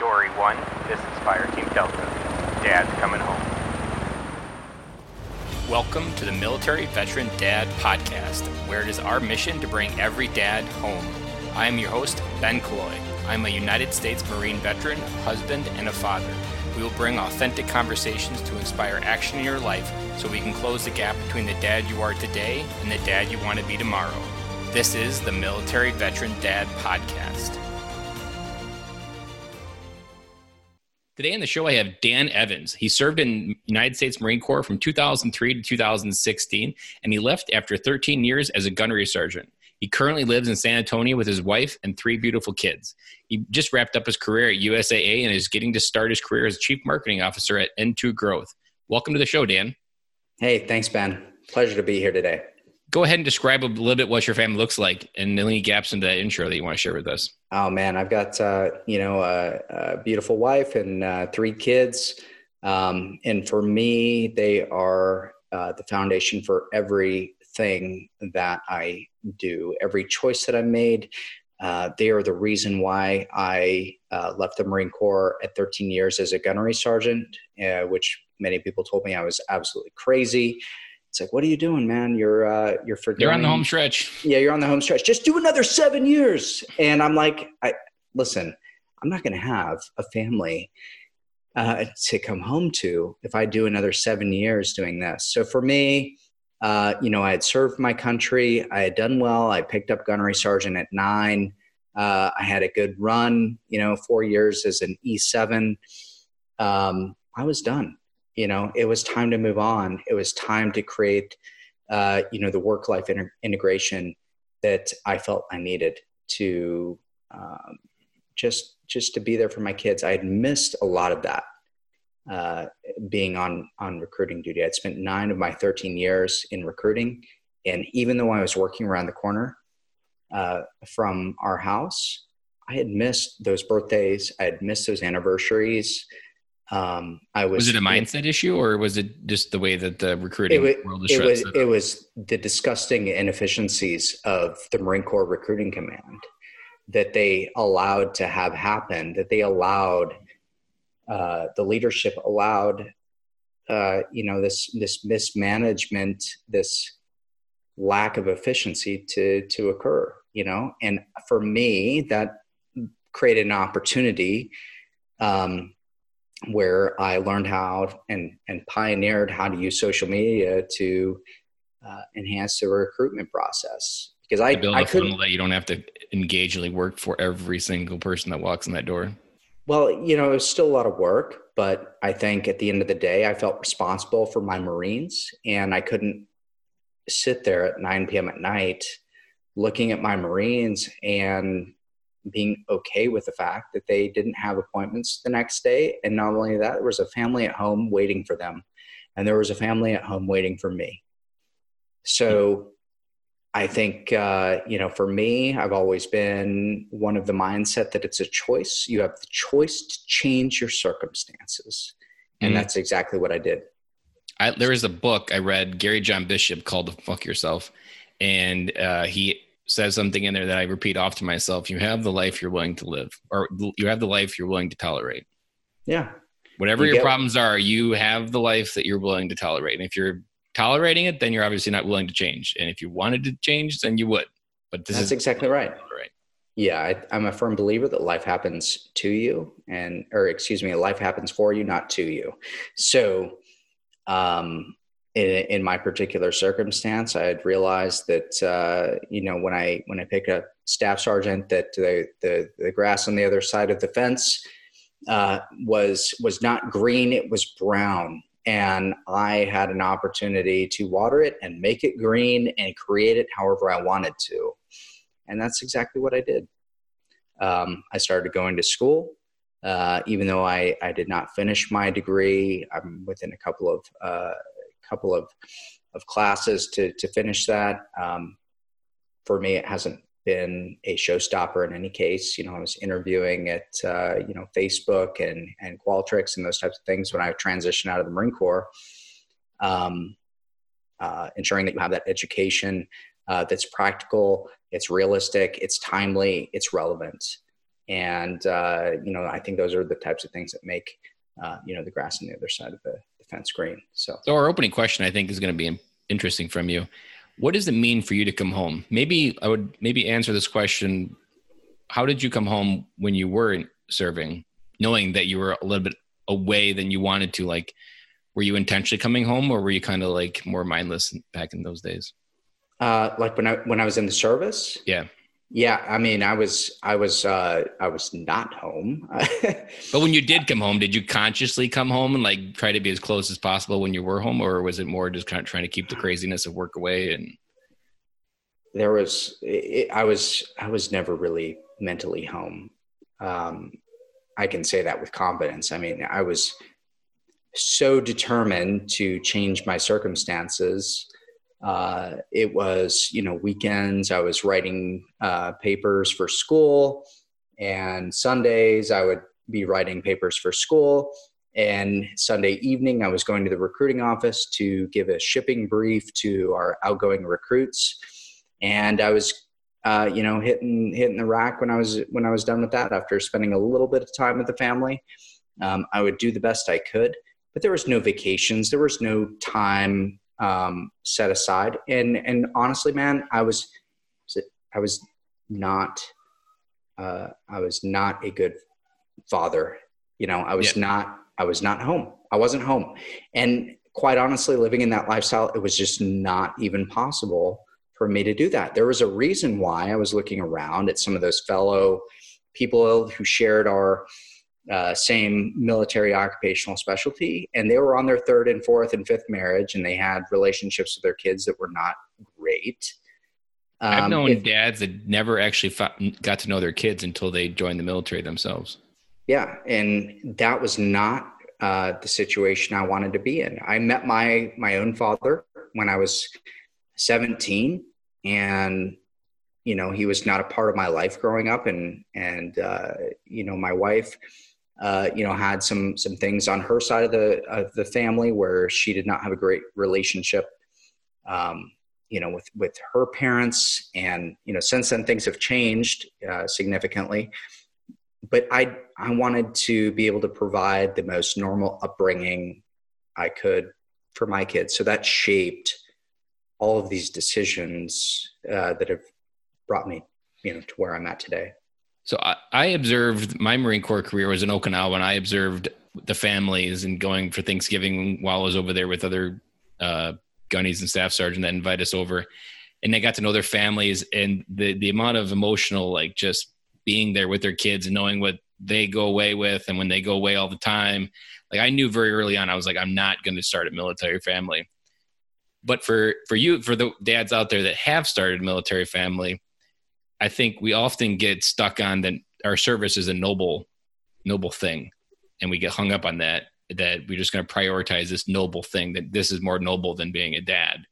Dory 1, this is Fire Team Delta. Dad's coming home. Welcome to the Military Veteran Dad Podcast, where it is our mission to bring every dad home. I am your host, Ben Killoy. I'm a United States Marine veteran, husband, and a father. We will bring authentic conversations to inspire action in your life so we can close the gap between the dad you are today and the dad you want to be tomorrow. This is the Military Veteran Dad Podcast. Today on the show, I have Dan Evans. He served in United States Marine Corps from 2003 to 2016, and he left after 13 years as a gunnery sergeant. He currently lives in San Antonio with his wife and three beautiful kids. He just wrapped up his career at USAA and is getting to start his career as Chief Marketing Officer at N2 Growth. Welcome to the show, Dan. Hey, thanks, Ben. Pleasure to be here today. Go ahead and describe a little bit what your family looks like and any gaps in the intro that you want to share with us. Oh man, I've got uh, you know a, a, beautiful wife and uh, three kids, um, and for me, they are uh, the foundation for everything that I do. Every choice that I made, uh, they are the reason why I uh, left the Marine Corps at 13 years as a gunnery sergeant, uh, which many people told me I was absolutely crazy. It's like, what are you doing, man? You're uh, you're forgetting. You're on the home stretch. Yeah, you're on the home stretch. Just do another seven years. And I'm like, I listen. I'm not going to have a family uh, to come home to if I do another seven years doing this. So for me, uh, you know, I had served my country. I had done well. I picked up gunnery sergeant at nine. Uh, I had a good run. You know, four years as an E7. Um, I was done you know it was time to move on. It was time to create uh, you know the work life inter- integration that i felt i needed to um, just just to be there for my kids. I had missed a lot of that uh, being on on recruiting duty. I'd spent nine of my 13 years in recruiting and even though i was working around the corner uh, from our house i had missed those birthdays. I had missed those anniversaries um, I was. Was it a mindset issue, or was it just the way that the recruiting it, world is? It was. It was the disgusting inefficiencies of the Marine Corps Recruiting Command that they allowed to have happen. That they allowed uh, the leadership allowed. Uh, you know this this mismanagement, this lack of efficiency to to occur. You know, and for me, that created an opportunity. Um, where I learned how and, and pioneered how to use social media to uh, enhance the recruitment process. Because I, build I a funnel that you don't have to engagingly work for every single person that walks in that door. Well, you know, it was still a lot of work, but I think at the end of the day, I felt responsible for my Marines and I couldn't sit there at 9 p.m. at night looking at my Marines and being okay with the fact that they didn't have appointments the next day. And not only that, there was a family at home waiting for them, and there was a family at home waiting for me. So I think, uh, you know, for me, I've always been one of the mindset that it's a choice. You have the choice to change your circumstances. And mm that's exactly what I did. I, there is a book I read, Gary John Bishop, called The "Fuck Yourself," and uh, he says something in there that I repeat off to myself. You have the life you're willing to live, or you have the life you're willing to tolerate. Yeah. Whatever you your problems are, you have the life that you're willing to tolerate. And if you're tolerating it, then you're obviously not willing to change. And if you wanted to change, then you would. But this that's is exactly right. Right. Yeah, I, I'm a firm believer that life happens to you, and or excuse me, life happens for you, not to you. So, um, in, in my particular circumstance, I had realized that uh, you know when I when I pick a staff sergeant that the the, the grass on the other side of the fence uh, was was not green; it was brown, and I had an opportunity to water it and make it green and create it however I wanted to, and that's exactly what I did. Um, I started going to school. Uh, even though I, I did not finish my degree, I'm within a couple of uh, couple of of classes to to finish that. Um, for me, it hasn't been a showstopper in any case. You know, I was interviewing at uh, you know Facebook and and Qualtrics and those types of things when I transitioned out of the Marine Corps. Um, uh, ensuring that you have that education uh, that's practical, it's realistic, it's timely, it's relevant, And, uh, you know, I think those are the types of things that make, uh, you know, the grass on the other side of the, the fence green. So. so our opening question, I think, is going to be interesting from you. What does it mean for you to come home? Maybe I would maybe answer this question. How did you come home when you weren't serving, knowing that you were a little bit away than you wanted to? Like, were you intentionally coming home, or were you kind of like more mindless back in those days? Uh, like when I when I was in the service. Yeah. Yeah, I mean, I was, I was, uh, I was not home. but when you did come home, did you consciously come home and like try to be as close as possible when you were home, or was it more just kind of trying to keep the craziness of work away? And there was, it, I was, I was never really mentally home. Um, I can say that with confidence. I mean, I was so determined to change my circumstances uh, it was, you know, weekends. I was writing uh, papers for school, and Sundays I would be writing papers for school. And Sunday evening, I was going to the recruiting office to give a shipping brief to our outgoing recruits. And I was, uh, you know, hitting hitting the rack when I was when I was done with that. After spending a little bit of time with the family, um, I would do the best I could. But there was no vacations. There was no time um, set aside. And and honestly, man, I was I was not uh, I was not a good father. You know, I was yeah. not I was not home. I wasn't home, and quite honestly, living in that lifestyle, it was just not even possible for me to do that. There was a reason why I was looking around at some of those fellow people who shared our uh, same military occupational specialty, and they were on their third and fourth and fifth marriage, and they had relationships with their kids that were not great. Um, I've known if, dads that never actually fought, got to know their kids until they joined the military themselves. Yeah, and that was not uh, the situation I wanted to be in. I met my my own father when I was 17, and you know he was not a part of my life growing up, and and uh, you know my wife uh, you know, had some some things on her side of the of the family where she did not have a great relationship, um, you know, with with her parents, and you know, since then things have changed uh, significantly. But I I wanted to be able to provide the most normal upbringing I could for my kids, so that shaped all of these decisions uh, that have brought me, you know, to where I'm at today. So I, I observed my Marine Corps career was in Okinawa, and I observed the families and going for Thanksgiving while I was over there with other uh, gunnies and staff sergeant that invite us over, and they got to know their families and the the amount of emotional like just being there with their kids and knowing what they go away with and when they go away all the time. Like I knew very early on, I was like, I'm not going to start a military family. But for for you, for the dads out there that have started military family, I think we often get stuck on that our service is a noble, noble thing, and we get hung up on that. That we're just going to prioritize this noble thing. That this is more noble than being a dad.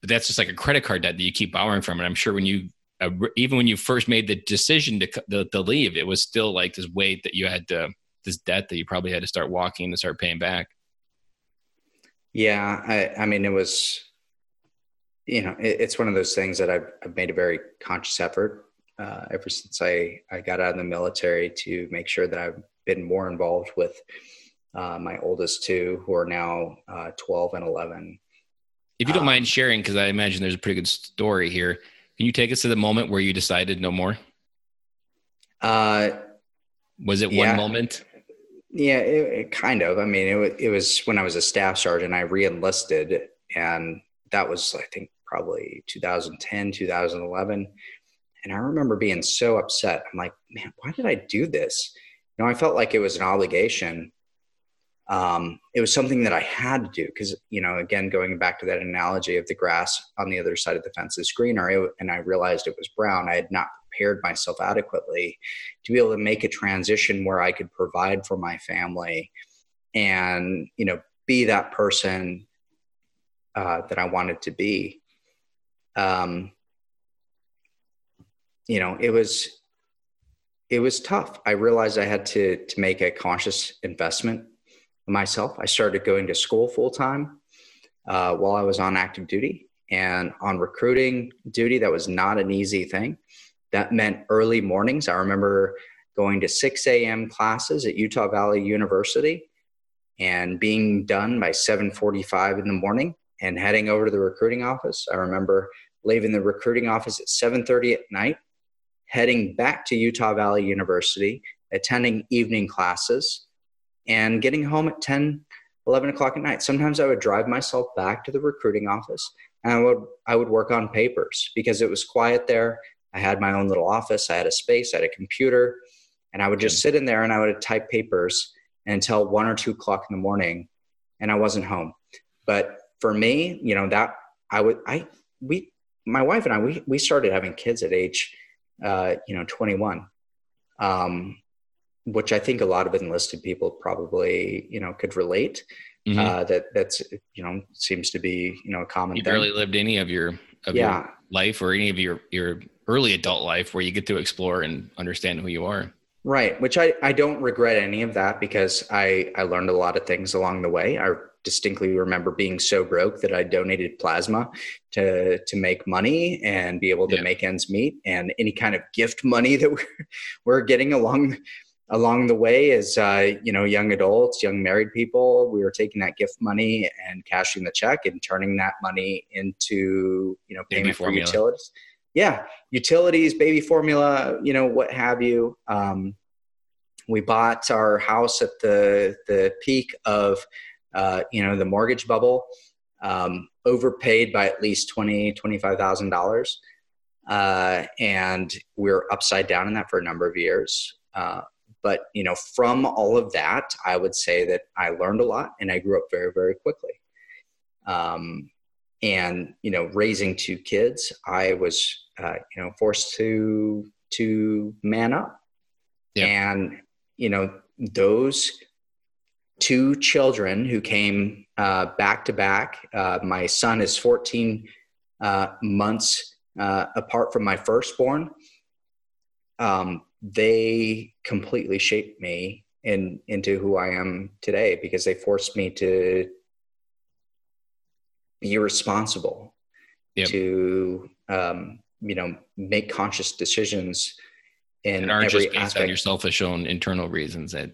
But that's just like a credit card debt that you keep borrowing from. And I'm sure when you, uh, even when you first made the decision to, to to leave, it was still like this weight that you had to, this debt that you probably had to start walking to start paying back. Yeah, I, I mean, it was you know, it, it's one of those things that I've, I've made a very conscious effort uh, ever since I, I got out of the military to make sure that I've been more involved with uh, my oldest two, who are now uh, 12 and 11. If you don't um, mind sharing, because I imagine there's a pretty good story here, can you take us to the moment where you decided no more? Uh, was it yeah, one moment? Yeah, it, it kind of. I mean, it, it was when I was a staff sergeant. I reenlisted, and that was, I think, probably 2010, 2011. And I remember being so upset. I'm like, man, why did I do this? You know, I felt like it was an obligation. Um, it was something that I had to do because, you know, again, going back to that analogy of the grass on the other side of the fence is greener, and I realized it was brown. I had not prepared myself adequately to be able to make a transition where I could provide for my family and, you know, be that person uh, that I wanted to be um, you know, it was it was tough. I realized I had to to make a conscious investment in myself. I started going to school full time uh, while I was on active duty and on recruiting duty. That was not an easy thing. That meant early mornings. I remember going to 6 a.m. classes at Utah Valley University and being done by 7:45 in the morning and heading over to the recruiting office. I remember leaving the recruiting office at 7:30 at night, heading back to Utah Valley University, attending evening classes, and getting home at 10, 11 o'clock at night. Sometimes I would drive myself back to the recruiting office and I would I would work on papers because it was quiet there. I had my own little office. I had a space. I had a computer, and I would just sit in there and I would type papers until one or two o'clock in the morning, and I wasn't home. But for me, you know that I would I we my wife and I we we started having kids at age uh, you know 21. Um, which I think a lot of enlisted people probably you know could relate. Mm-hmm. Uh, that that's you know seems to be you know a common. You thing. barely lived any of your of yeah. your life or any of your your early adult life where you get to explore and understand who you are. Right, which I I don't regret any of that because I I learned a lot of things along the way. I distinctly remember being so broke that I donated plasma to to make money and be able to yeah. make ends meet. And any kind of gift money that we're, we're getting along along the way as uh, you know young adults young married people we were taking that gift money and cashing the check and turning that money into you know payment for utilities. Yeah utilities baby formula you know what have you. Um, we bought our house at the the peak of uh, you know the mortgage bubble um, overpaid by at least 20 25000 dollars uh, and we we're upside down in that for a number of years uh, but you know, from all of that, I would say that I learned a lot and I grew up very, very quickly. Um, and you know, raising two kids, I was uh, you know forced to to man up. Yeah. And you know, those two children who came uh, back to back. Uh, my son is 14 uh, months uh, apart from my firstborn. Um, they completely shaped me in into who I am today because they forced me to be responsible, yep. to um, you know make conscious decisions in and aren't every just based aspect. on your selfish own internal reasons that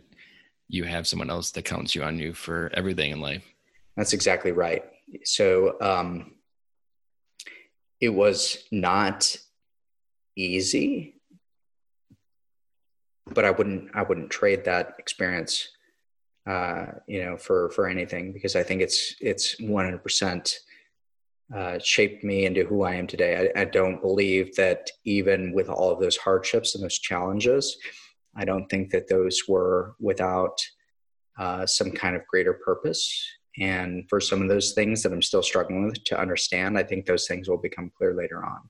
you have someone else that counts you on you for everything in life. That's exactly right. So um, it was not easy but I wouldn't I wouldn't trade that experience, uh, you know, for for anything because I think it's it's 100 uh, percent shaped me into who I am today. I, I, don't believe that even with all of those hardships and those challenges, I don't think that those were without uh, some kind of greater purpose. And for some of those things that I'm still struggling with to understand, I think those things will become clear later on.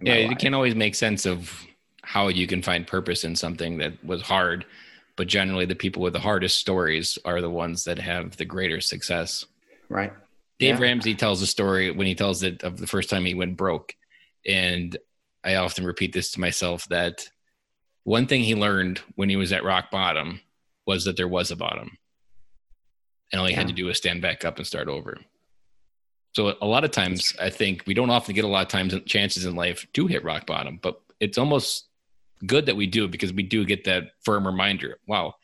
Yeah, you can't always make sense of how you can find purpose in something that was hard but generally the people with the hardest stories are the ones that have the greater success right dave yeah. ramsey tells a story when he tells it of the first time he went broke and i often repeat this to myself that one thing he learned when he was at rock bottom was that there was a bottom and all he yeah. had to do was stand back up and start over so a lot of times i think we don't often get a lot of times chances in life to hit rock bottom but it's almost good that we do because we do get that firm reminder. Wow,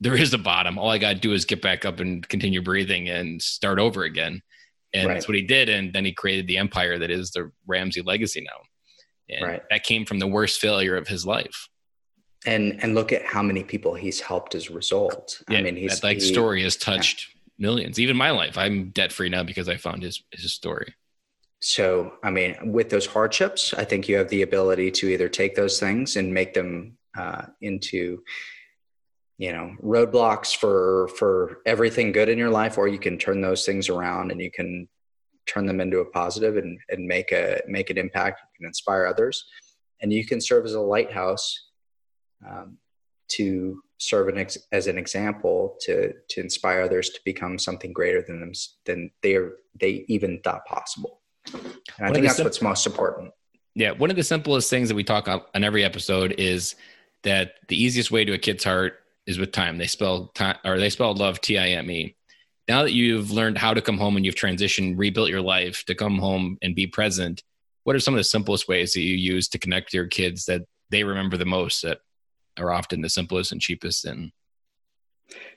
there is a bottom. All I got to do is get back up and continue breathing and start over again. And right. that's what he did. And then he created the empire that is the Ramsey legacy now. And right. that came from the worst failure of his life. And and look at how many people he's helped as a result. Yeah, I mean, he's that like he, story has touched yeah. millions. Even my life, I'm debt free now because I found his his story. So, I mean, with those hardships, I think you have the ability to either take those things and make them uh, into, you know, roadblocks for for everything good in your life, or you can turn those things around and you can turn them into a positive and, and make a make an impact. You can inspire others, and you can serve as a lighthouse um, to serve an ex- as an example to to inspire others to become something greater than them than they they even thought possible. And I think that's sim- what's most important. Yeah. One of the simplest things that we talk on, on every episode is that the easiest way to a kid's heart is with time. They spell time or they spell love T I M E. Now that you've learned how to come home and you've transitioned, rebuilt your life to come home and be present, what are some of the simplest ways that you use to connect to your kids that they remember the most that are often the simplest and cheapest and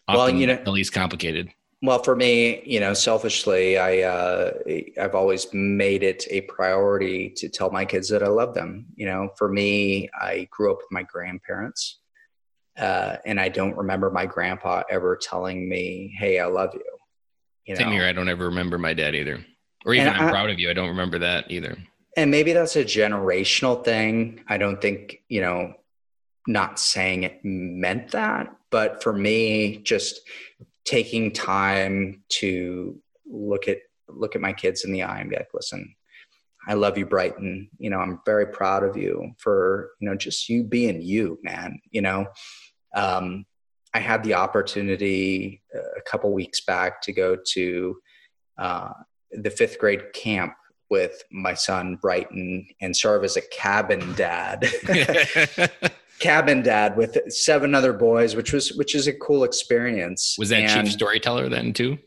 well, you know, the least complicated. Well, for me, you know, selfishly, I uh, I've always made it a priority to tell my kids that I love them. You know, for me, I grew up with my grandparents, uh, and I don't remember my grandpa ever telling me, "Hey, I love you." you know? Same here. I don't ever remember my dad either, or even I'm proud of you. I don't remember that either. And maybe that's a generational thing. I don't think you know, not saying it meant that, but for me, just taking time to look at look at my kids in the eye and be like, listen, I love you, Brighton. You know, I'm very proud of you for, you know, just you being you, man. You know, um, I had the opportunity uh, a couple weeks back to go to uh, the fifth grade camp with my son Brighton and serve as a cabin dad. cabin dad with seven other boys, which was which is a cool experience. Was that and, chief storyteller then too?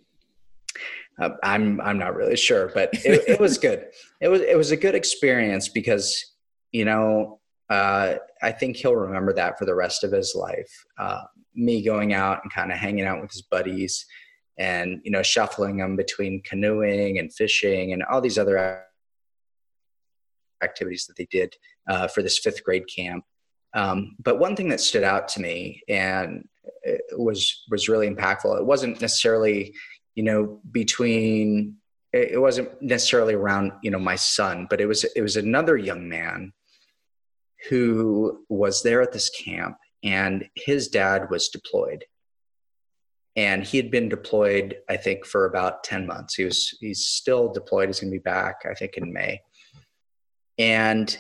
Uh, I'm I'm not really sure, but it, it, was good. It was it was a good experience because you know uh, I think he'll remember that for the rest of his life. Uh, me going out and kind of hanging out with his buddies, and you know shuffling them between canoeing and fishing and all these other activities that they did uh, for this fifth grade camp. Um, but one thing that stood out to me and was was really impactful. It wasn't necessarily, you know, between. It wasn't necessarily around, you know, my son, but it was it was another young man who was there at this camp, and his dad was deployed, and he had been deployed, I think, for about ten months. He was he's still deployed. He's going to be back, I think, in May, and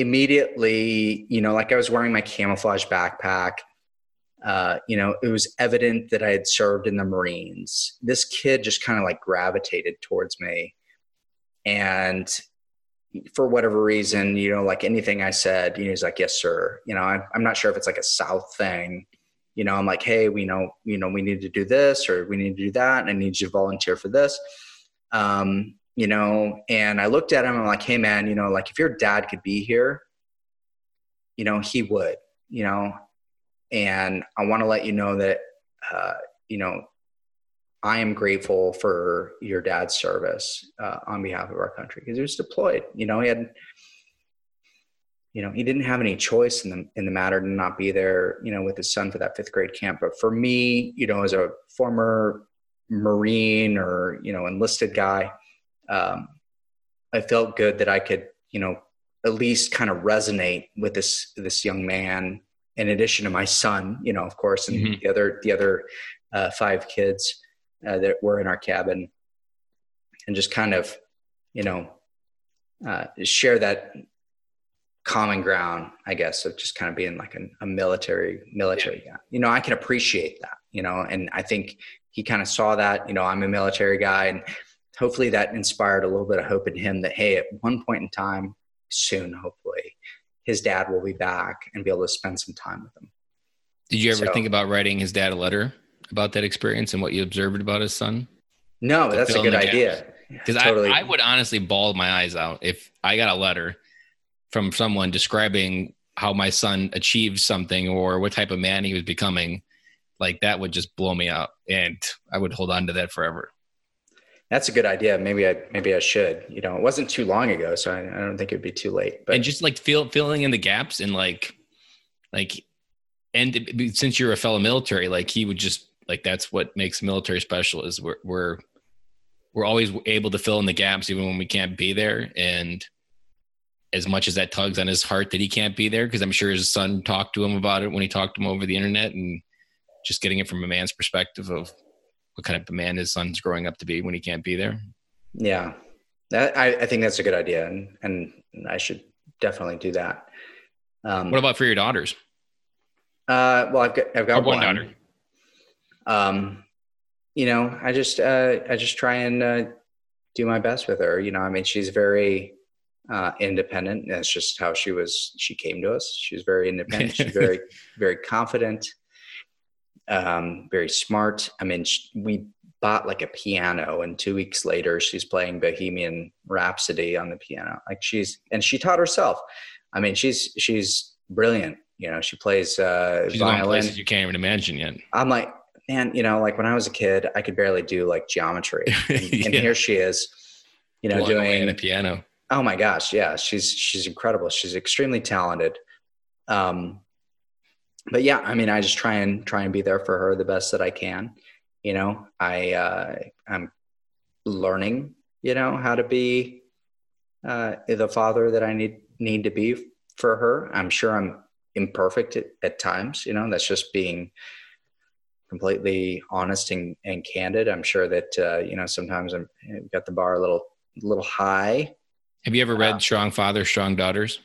immediately, you know, like I was wearing my camouflage backpack. Uh, you know, it was evident that I had served in the Marines. This kid just kind of like gravitated towards me. And for whatever reason, you know, like anything I said, you know, he's like, yes, sir. You know, I'm, I'm not sure if it's like a South thing. You know, I'm like, hey, we know, you know, we need to do this or we need to do that. And I need you to volunteer for this. Um, you know, and I looked at him I'm like, hey man, you know, like if your dad could be here, you know, he would, you know, and I want to let you know that, uh, you know, I am grateful for your dad's service uh, on behalf of our country because he was deployed. You know, he had, you know, he didn't have any choice in the in the matter to not be there. You know, with his son for that fifth grade camp. But for me, you know, as a former Marine or you know enlisted guy, um, I felt good that I could, you know, at least kind of resonate with this this young man. In addition to my son, you know, of course, and mm-hmm. the other the other uh, five kids uh, that were in our cabin, and just kind of, you know, uh, share that common ground, I guess, of just kind of being like a, a military military yeah. guy. You know, I can appreciate that. You know, and I think he kind of saw that. You know, I'm a military guy, and hopefully that inspired a little bit of hope in him that hey at one point in time soon hopefully his dad will be back and be able to spend some time with him did you ever so, think about writing his dad a letter about that experience and what you observed about his son no but that's a good idea because totally. I, I would honestly bawl my eyes out if i got a letter from someone describing how my son achieved something or what type of man he was becoming like that would just blow me up. and i would hold on to that forever that's a good idea. Maybe I maybe I should. You know, it wasn't too long ago, so I, I don't think it'd be too late. But and just like fill, filling in the gaps and like like and since you're a fellow military, like he would just like that's what makes military special is we're we're we're always able to fill in the gaps even when we can't be there and as much as that tugs on his heart that he can't be there because i'm sure his son talked to him about it when he talked to him over the internet and just getting it from a man's perspective of what kind of a man his son's growing up to be when he can't be there. Yeah, that, I, I think that's a good idea, and and I should definitely do that. Um, what about for your daughters? Uh, well, I've got I've got one, one daughter. Um, you know, I just uh, I just try and uh, do my best with her. You know, I mean, she's very uh, independent. That's just how she was. She came to us. She was very independent. She's very very confident um, very smart. I mean, we bought like a piano, and two weeks later, she's playing Bohemian Rhapsody on the piano. Like she's and she taught herself. I mean, she's she's brilliant. You know, she plays uh, She's violin. places you can't even imagine yet. I'm like, man, you know, like when I was a kid, I could barely do like geometry, and, and here she is, you know, Blowing doing the piano. Oh my gosh, yeah, she's she's incredible. She's extremely talented. Um, but yeah, I mean, I just try and try and be there for her the best that I can. You know, I uh, I'm learning, you know, how to be uh, the father that I need need to be for her. I'm sure I'm imperfect at, at times. You know, that's just being completely honest and, and candid. I'm sure that uh, you know sometimes I'm I've got the bar a little little high. Have you ever read Uh, Strong Father, Strong Daughters?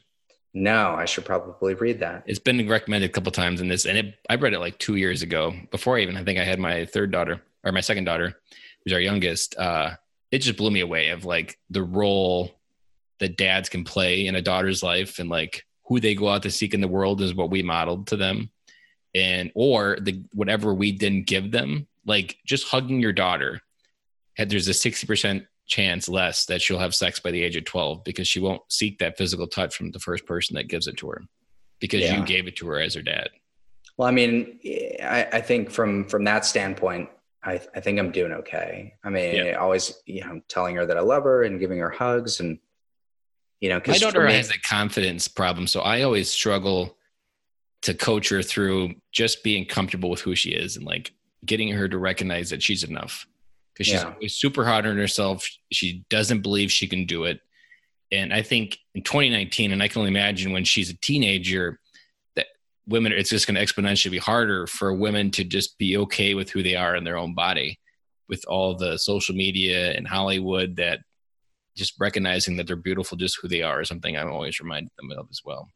No, I should probably read that. It's been recommended a couple times in this, and it, I read it like two years ago. Before I even, I think I had my third daughter or my second daughter, who's our youngest. Uh, it just blew me away of like the role that dads can play in a daughter's life, and like who they go out to seek in the world is what we modeled to them, and or the whatever we didn't give them, like just hugging your daughter. Had there's a sixty percent chance less that she'll have sex by the age of 12 because she won't seek that physical touch from the first person that gives it to her because Yeah. you gave it to her as her dad. Well, I mean, I, I think from from that standpoint, I, I think I'm doing okay. I mean, Yeah. always, you know, telling her that I love her and giving her hugs, and you know, My daughter has a confidence problem, so I always struggle to coach her through just being comfortable with who she is and like getting her to recognize that she's enough. Because she's Yeah. always super hard on herself. She doesn't believe she can do it. And I think in 2019, and I can only imagine when she's a teenager, that women, it's just going to exponentially be harder for women to just be okay with who they are in their own body with all the social media and Hollywood that just recognizing that they're beautiful just who they are is something I'm always reminded them of as well.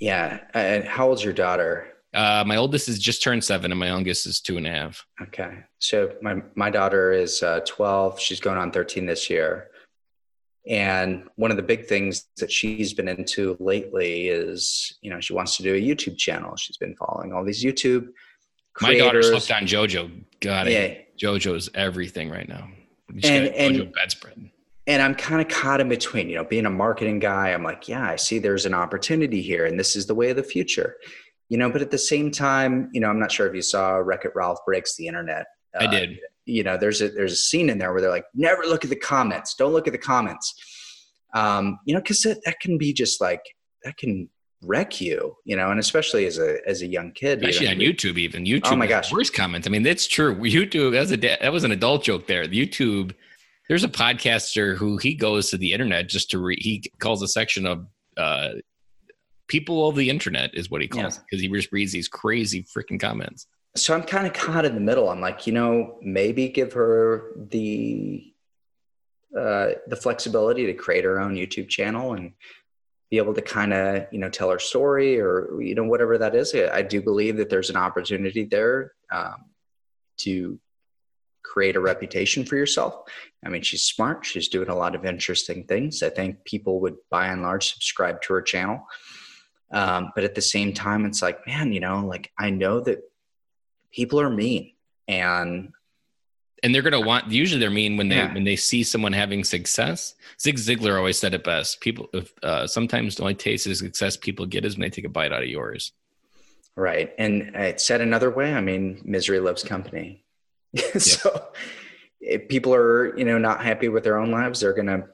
yeah. And how old's your daughter? Uh, my oldest is just turned seven, and my youngest is two and a half. Okay, so my my daughter is uh, 12. She's going on 13 this year, and one of the big things that she's been into lately is, you know, she wants to do a YouTube channel. She's been following all these YouTube. My daughter creators. slipped on JoJo. God, Yeah, JoJo's everything right now. She's And- and- JoJo bedspread. and I'm kind of caught in between, you know, being a marketing guy, I'm like, yeah, I see there's an opportunity here and this is the way of the future. You know, but at the same time, you know, I'm not sure if you saw Wreck It Ralph Breaks the Internet. I Uh, did. You know, there's a there's a scene in there where they're like, never look at the comments. Don't look at the comments. Um, you know, because that, that can be just like that can wreck you, you know, and especially as a as a young kid. Especially on YouTube, even YouTube. Oh my gosh. worst comments. I mean, that's true. YouTube. That was a that was an adult joke there. YouTube. There's a podcaster who he goes to the internet just to read. He calls a section of uh, people of the internet is what he calls Yeah. because he just reads these crazy freaking comments. so I'm kind of caught in the middle. I'm like, you know, maybe give her the uh, the flexibility to create her own YouTube channel and be able to kind of you know tell her story or you know whatever that is. I do believe that there's an opportunity there um, to create a reputation for yourself. I mean, she's smart. She's doing a lot of interesting things. I think people would by and large subscribe to her channel. Um, but at the same time, it's like, man, you know, like I know that people are mean and and they're gonna want usually they're mean when they Yeah. when they see someone having success. Zig ziglar always said it best people if, uh, sometimes the only taste of success people get is when they take a bite out of yours. Right. And it said another way i mean misery loves company. So if people are you know not happy with their own lives they're going to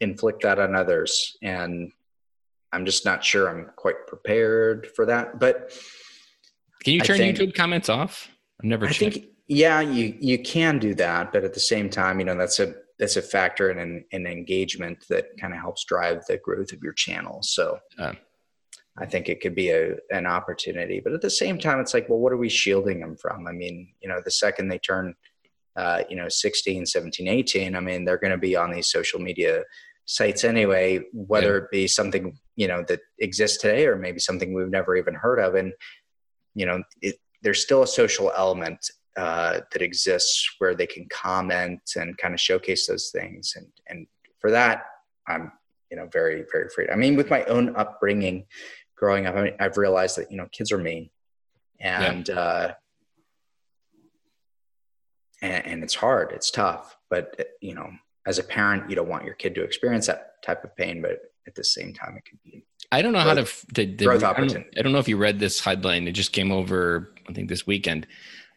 inflict that on others. And i'm just not sure i'm quite prepared for that but can you turn think- youtube comments off i've never I checked think yeah, you you can do that, but at the same time, you know that's a that's a factor in an, an engagement that kind of helps drive the growth of your channel. So Uh. I think it could be a an opportunity, but at the same time, it's like, well, what are we shielding them from? I mean, you know, the second they turn, uh, you know, 16, 17, 18, I mean, they're going to be on these social media sites anyway, whether it be something you know that exists today or maybe something we've never even heard of, and you know, it, there's still a social element uh, that exists where they can comment and kind of showcase those things. And and for that, I'm you know very very free. I mean, with my own upbringing, growing up, I mean, I've realized that you know kids are mean, and uh, and, and it's hard, it's tough. But you know, as a parent, you don't want your kid to experience that type of pain, but at the same time, it can be I don't know growth, how to, to, to growth opportunity. I don't, I don't, know if you read this headline. It just came over, I think, this weekend.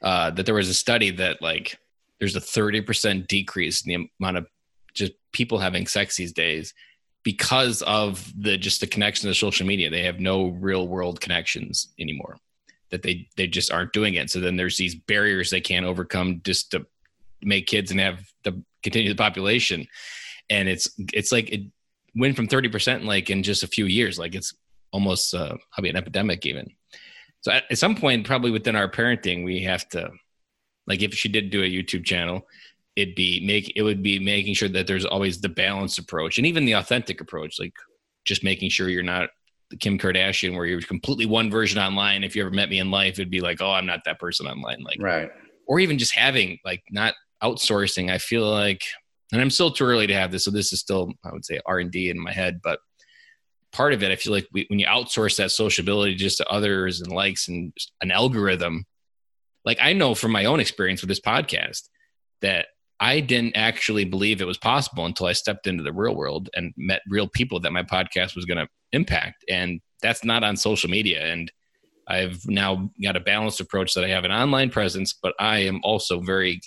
Uh, that there was a study that like there's a 30% decrease in the amount of just people having sex these days because of the just the connection to social media. They have no real world connections anymore. That they they just aren't doing it. So then there's these barriers they can't overcome just to make kids and have the continue the population. And it's it's like it went from 30% like in just a few years. Like it's almost uh, probably an epidemic even. So at, at some point, probably within our parenting, we have to like if she did do a YouTube channel, it'd be make it would be making sure that there's always the balanced approach and even the authentic approach, like just making sure you're not the Kim Kardashian where you're completely one version online. If you ever met me in life, it'd be like, oh, I'm not that person online. Like right. Or even just having like not outsourcing. I feel like and I'm still too early to have this. So this is still, I would say, R and D in my head. But part of it, I feel like we, when you outsource that sociability just to others and likes and an algorithm, like I know from my own experience with this podcast that I didn't actually believe it was possible until I stepped into the real world and met real people that my podcast was going to impact. And that's not on social media. And I've now got a balanced approach that I have an online presence, but I am also very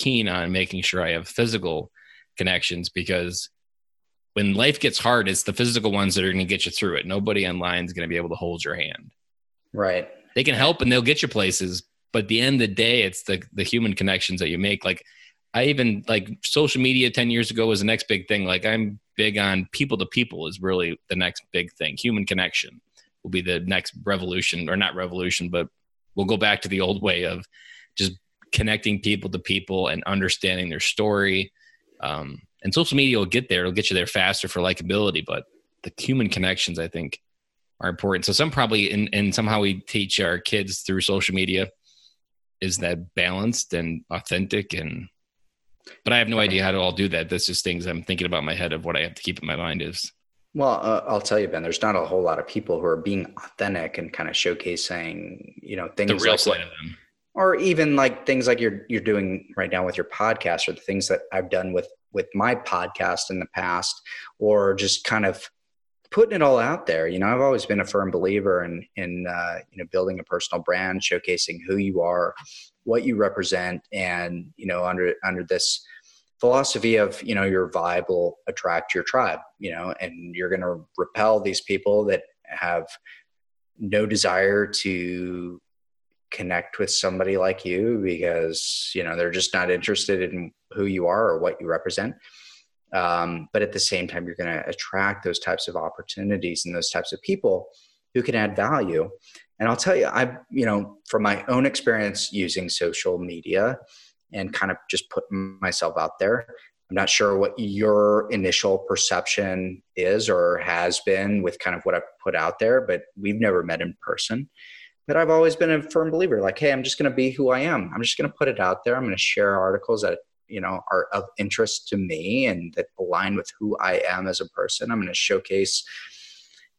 keen on making sure I have physical connections because when life gets hard, it's the physical ones that are going to get you through it. Nobody online is going to be able to hold your hand. Right. They can help and they'll get you places, but at the end of the day, it's the the human connections that you make. Like I even like social media 10 years ago was the next big thing. Like I'm big on people to people is really the next big thing. Human connection will be the next revolution or not revolution, but we'll go back to the old way of just connecting people to people and understanding their story. Um, and social media will get there. It'll get you there faster for likability, but the human connections, I think, are important. So some probably, and, and somehow we teach our kids through social media is that balanced and authentic and but i have no idea how to all do that that's just things i'm thinking about my head of what i have to keep in my mind is well uh, i'll tell you ben there's not a whole lot of people who are being authentic and kind of showcasing you know things the real like side of them or even like things like you're you're doing right now with your podcast or the things that i've done with with my podcast in the past or just kind of putting it all out there. You know, I've always been a firm believer in in uh, you know building a personal brand, showcasing who you are, what you represent, and you know under under this philosophy of you know your vibe will attract your tribe. You know, and you're going to repel these people that have no desire to connect with somebody like you because you know they're just not interested in who you are or what you represent um, but at the same time, you're going to attract those types of opportunities and those types of people who can add value. And I'll tell you, I, you know, from my own experience using social media and kind of just putting myself out there, I'm not sure what your initial perception is or has been with kind of what I've put out there, but we've never met in person. But I've always been a firm believer like, hey, I'm just going to be who I am. I'm just going to put it out there. I'm going to share articles that you know are of interest to me and that align with who I am as a person. I'm going to showcase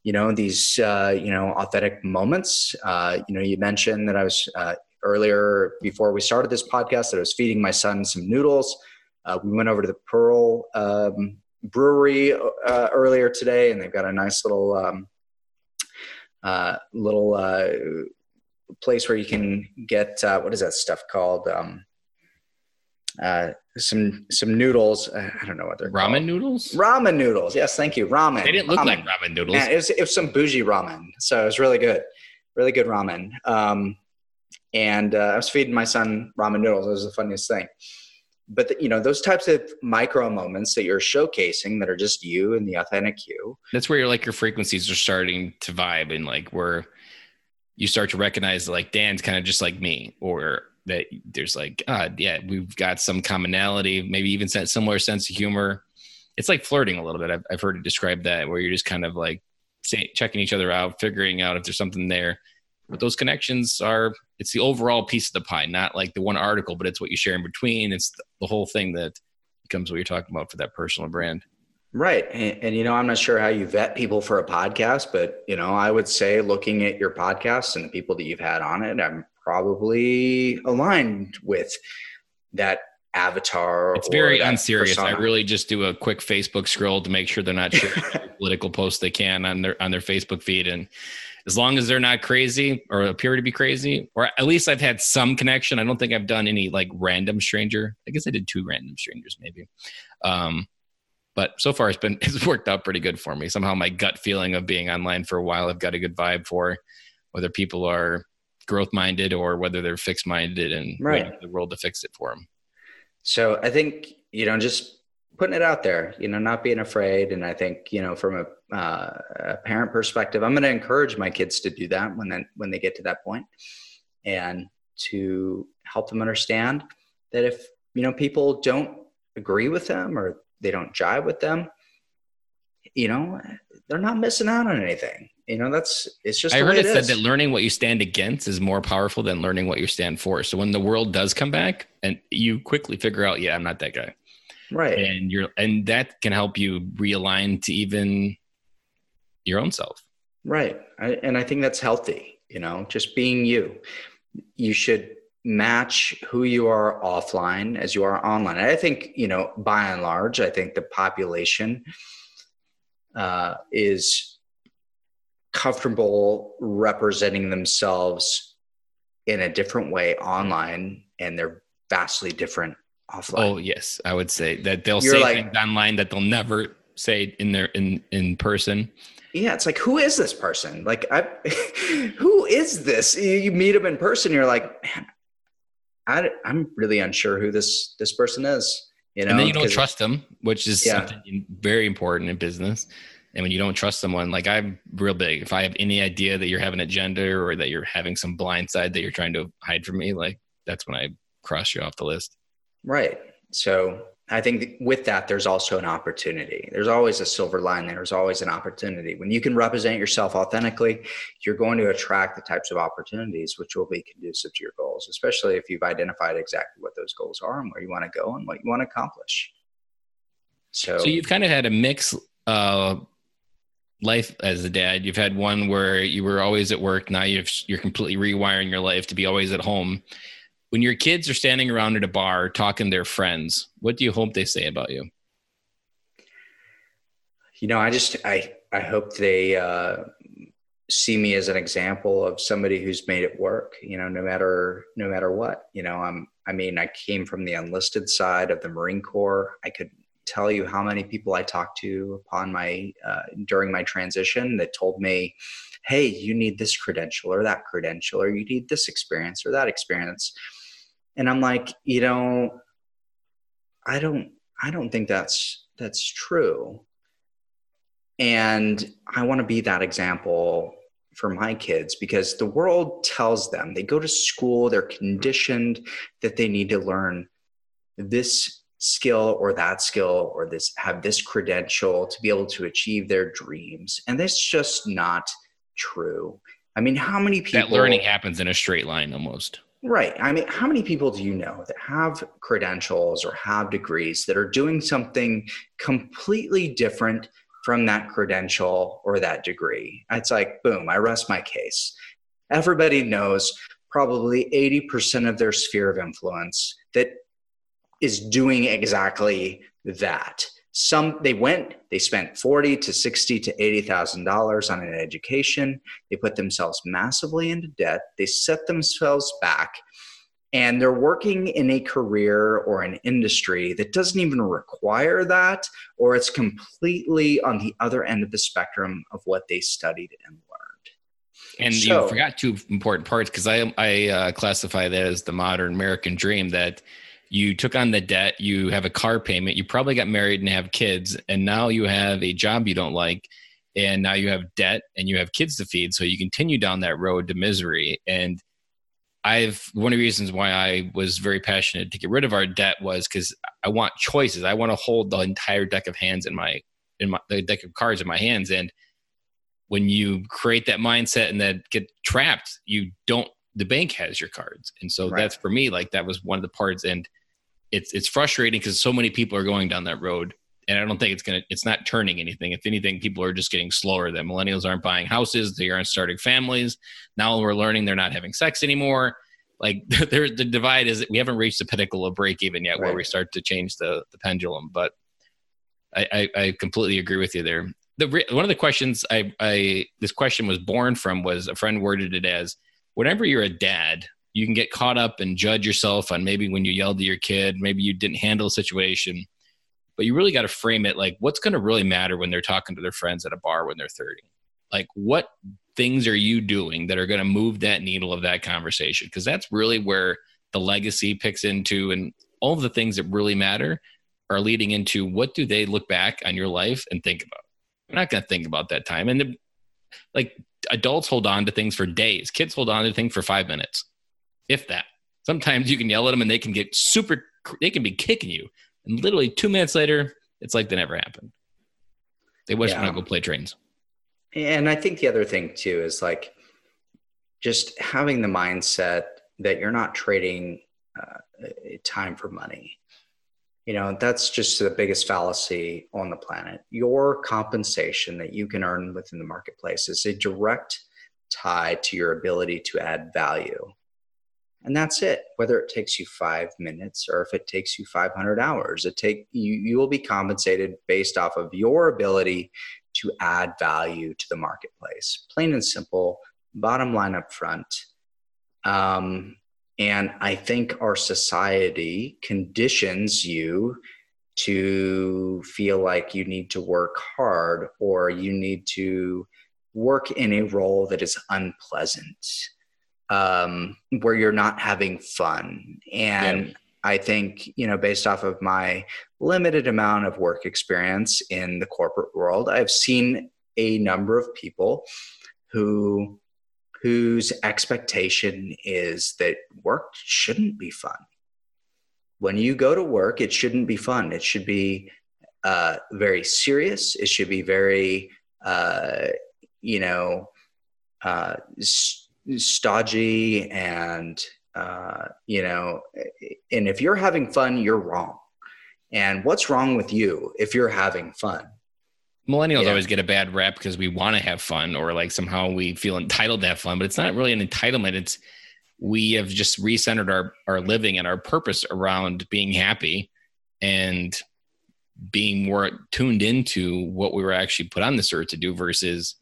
you know these uh, you know authentic moments. Uh, you know, you mentioned that I was uh, earlier before we started this podcast that I was feeding my son some noodles. Uh, we went over to the Pearl um, Brewery uh, earlier today, and they've got a nice little um, uh, little place where you can get what is that stuff called? Um, uh, some some noodles. Uh, I don't know what they're ramen called. noodles. Ramen noodles. Yes, thank you. Ramen. They didn't look ramen. like ramen noodles. Yeah, it was it was some bougie ramen, so it was really good, really good ramen. Um, and uh, I was feeding my son ramen noodles. It was the funniest thing. But the, you know those types of micro moments that you're showcasing that are just you and the authentic you. That's where you're like your frequencies are starting to vibe and like where you start to recognize like Dan's kind of just like me, or that there's like, uh, yeah, we've got some commonality, maybe even similar sense of humor. It's like flirting a little bit. I've, I've heard it described that where you're just kind of like say, checking each other out, figuring out if there's something there. But those connections are, it's the overall piece of the pie, not like the one article, but it's what you share in between. It's the whole thing that becomes what you're talking about for that personal brand. Right. And, and, you know, I'm not sure how you vet people for a podcast, but, you know, I would say looking at your podcast and the people that you've had on it, I'm probably aligned with that avatar. It's very unserious. Persona. I really just do a quick Facebook scroll to make sure they're not sharing political posts they can on their on their Facebook feed. And as long as they're not crazy or appear to be crazy, or at least I've had some connection. I don't think I've done any like random stranger. I guess I did two random strangers maybe. Um, but so far it's been it's worked out pretty good for me. Somehow my gut feeling of being online for a while, I've got a good vibe for whether people are growth minded or whether they're fixed minded and right. the world to fix it for them. So I think, you know, just putting it out there, you know, not being afraid. And I think, you know, from a, uh, a parent perspective, I'm going to encourage my kids to do that when then, when they get to that point and to help them understand that if, you know, people don't agree with them or they don't jive with them, you know, they're not missing out on anything. You know, that's it's just. I heard it, it said that learning what you stand against is more powerful than learning what you stand for. So when the world does come back, and you quickly figure out, yeah, I'm not that guy, right? And you're, and that can help you realign to even your own self, right? I, and I think that's healthy. You know, just being you. You should match who you are offline as you are online. And I think, you know, by and large, I think the population uh, is comfortable representing themselves in a different way online and they're vastly different offline. Oh yes, I would say that they'll You're say like, things online that they'll never say in their in in person. Yeah, it's like who is this person? Like I who is this? You meet them in person, you're like, man, I, I'm really unsure who this this person is. You know, and then you don't trust them, which is yeah. something very important in business. And when you don't trust someone, like I'm real big. If I have any idea that you're having an agenda or that you're having some blind side that you're trying to hide from me, like that's when I cross you off the list. Right. So I think with that, there's also an opportunity. There's always a silver lining. There's always an opportunity. When you can represent yourself authentically, you're going to attract the types of opportunities which will be conducive to your goals, especially if you've identified exactly what those goals are and where you want to go and what you want to accomplish. So, so you've kind of had a mix uh, life as a dad. You've had one where you were always at work. Now you've, you're completely rewiring your life to be always at home when your kids are standing around at a bar talking to their friends, what do you hope they say about you? You know, I just I I hope they uh, see me as an example of somebody who's made it work. You know, no matter no matter what. You know, I'm I mean, I came from the enlisted side of the Marine Corps. I could tell you how many people I talked to upon my uh, during my transition that told me, "Hey, you need this credential or that credential, or you need this experience or that experience." And i'm like you know i don't i don't think that's that's true. And i want to be that example for my kids because the world tells them they go to school they're conditioned that they need to learn this skill or that skill or this have this credential to be able to achieve their dreams. And that's just not true. I mean how many people that learning happens in a straight line almost Right. I mean, how many people do you know that have credentials or have degrees that are doing something completely different from that credential or that degree? It's like, boom, I rest my case. Everybody knows probably 80% of their sphere of influence that is doing exactly that some they went they spent 40 to 60 to 80 thousand dollars on an education. They put themselves massively into debt. They set themselves back and they're working in a career or an industry that doesn't even require that or it's completely on the other end of the spectrum of what they studied and learned. And so, you forgot two important parts because i, I uh, classify that as the modern american dream that you took on the debt, you have a car payment, you probably got married and have kids, and now you have a job you don't like, and now you have debt and you have kids to feed. So you continue down that road to misery. And I've one of the reasons why I was very passionate to get rid of our debt was because I want choices. I want to hold the entire deck of hands in my in my the deck of cards in my hands. And when you create that mindset and that get trapped, you don't the bank has your cards. And so right. that's for me, like that was one of the parts. And it's it's frustrating because so many people are going down that road and i don't think it's gonna it's not turning anything. If anything people are just getting slower. That millennials aren't buying houses they aren't starting families. Now we're learning they're not having sex anymore. Like there the divide is we haven't reached the pinnacle of break even yet right. where we start to change the the pendulum but I, I, I completely agree with you there. The one of the questions I, I this question was born from was a friend worded it as whenever you're a dad you can get caught up and judge yourself on maybe when you yelled at your kid maybe you didn't handle a situation but you really got to frame it like what's going to really matter when they're talking to their friends at a bar when they're 30 like what things are you doing that are going to move that needle of that conversation? Because that's really where the legacy picks into and all the things that really matter are leading into what do they look back on your life and think about? They're not going to think about that time and the, like adults hold on to things for days. Kids hold on to things for five minutes if that sometimes you can yell at them and they can get super they can be kicking you and literally two minutes later it's like they never happened they just yeah. to go play trains and I think the other thing too is like just having the mindset that you're not trading uh, time for money. You know, that's just the biggest fallacy on the planet. Your compensation that you can earn within the marketplace is a direct tie to your ability to add value. And that's it. Whether it takes you five minutes or if it takes you 500 hours, it take you, you will be compensated based off of your ability to add value to the marketplace. Plain and simple, bottom line up front. Um, and I think our society conditions you to feel like you need to work hard or you need to work in a role that is unpleasant, um, where you're not having fun. And yeah. I think, you know, based off of my limited amount of work experience in the corporate world, I've seen a number of people who whose expectation is that work shouldn't be fun. When you go to work, it shouldn't be fun. It should be uh, very serious. It should be very, uh, you know, uh, stodgy and uh, you know, and if you're having fun, you're wrong. And what's wrong with you if you're having fun? Millennials yeah. always get a bad rap because we want to have fun or like somehow we feel entitled to have fun, but it's not really an entitlement. It's we have just recentered our, our living and our purpose around being happy and being more tuned into what we were actually put on this earth to do versus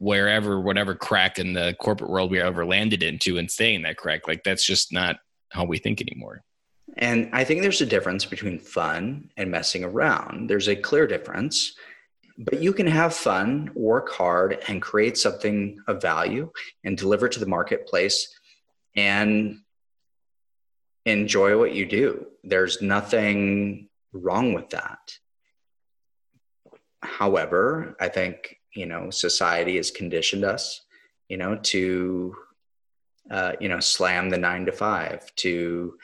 wherever whatever crack in the corporate world we ever landed into and stay in that crack. Like that's just not how we think anymore. And i think there's a difference between fun and messing around. There's a clear difference but you can have fun work hard and create something of value and deliver to the marketplace and enjoy what you do. There's nothing wrong with that. However i think you know society has conditioned us you know to uh, you know slam the nine to five to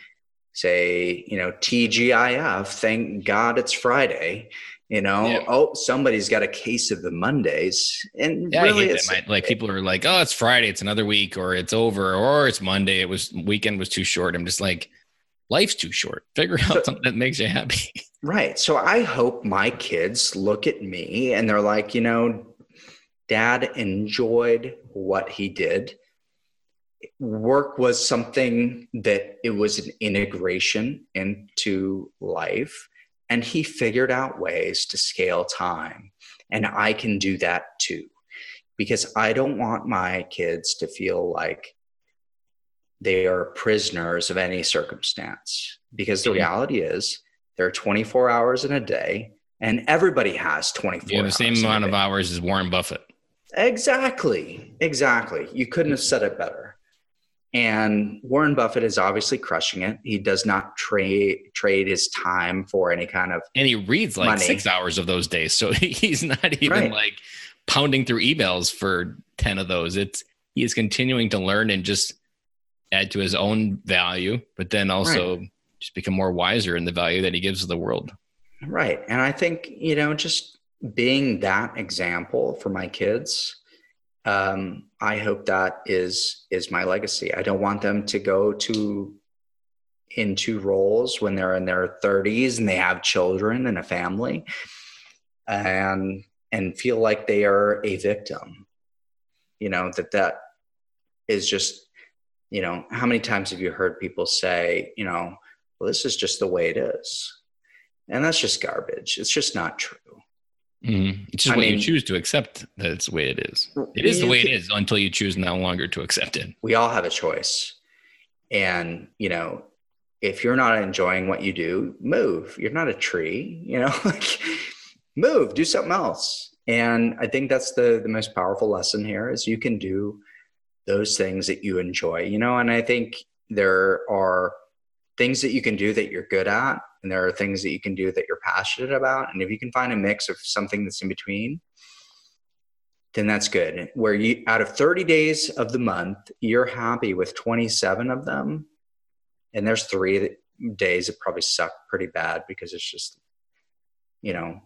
say you know tgif thank god it's friday you know yeah. oh somebody's got a case of the mondays. And yeah, really it's, like people are like oh it's friday it's another week or it's over or it's monday it was weekend was too short. I'm just like life's too short. Figure out so, something that makes you happy. Right. So i hope my kids look at me and they're like you know dad enjoyed what he did. Work was something that it was an integration into life. And he figured out ways to scale time. And I can do that too, because I don't want my kids to feel like they are prisoners of any circumstance. Because the mm-hmm. reality is, there are 24 hours in a day, and everybody has 24 yeah, the same amount of hours as Warren Buffett. Exactly. Exactly. You couldn't have said it better. And Warren Buffett is obviously crushing it. He does not trade trade his time for any kind of and he reads like money. six hours of those days. So he's not even right. like pounding through emails for 10 of those. It's he is continuing to learn and just add to his own value, but then also right. just become more wiser in the value that he gives to the world. Right. And I think, you know, just being that example for my kids um, i hope that is is my legacy i don't want them to go to into roles when they're in their 30s and they have children and a family and and feel like they are a victim you know that that is just you know, how many times have you heard people say, you know, well, this is just the way it is? And that's just garbage. It's just not true. Mm-hmm. It's just I what mean, you choose to accept that it's the way it is. It is the way it is until you choose no longer to accept it. We all have a choice. And, you know, if you're not enjoying what you do, move. You're not a tree, you know, like move, do something else. And I think that's the the most powerful lesson here is you can do those things that you enjoy, you know, and I think there are things that you can do that you're good at and there are things that you can do that you're passionate about and if you can find a mix of something that's in between then that's good where you out of 30 days of the month you're happy with 27 of them and there's three days that probably suck pretty bad because it's just you know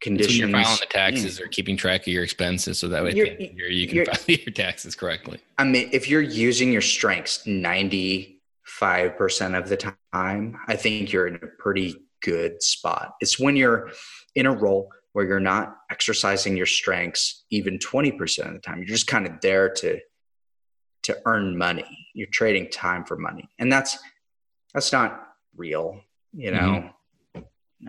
conditions. you're filing the taxes or keeping track of your expenses, so that way you're, you're, you can file your taxes correctly. I mean, if you're using your strengths ninety five percent of the time, I think you're in a pretty good spot. It's when you're in a role where you're not exercising your strengths even twenty percent of the time. You're just kind of there to to earn money. You're trading time for money, and that's that's not real. You know. Mm-hmm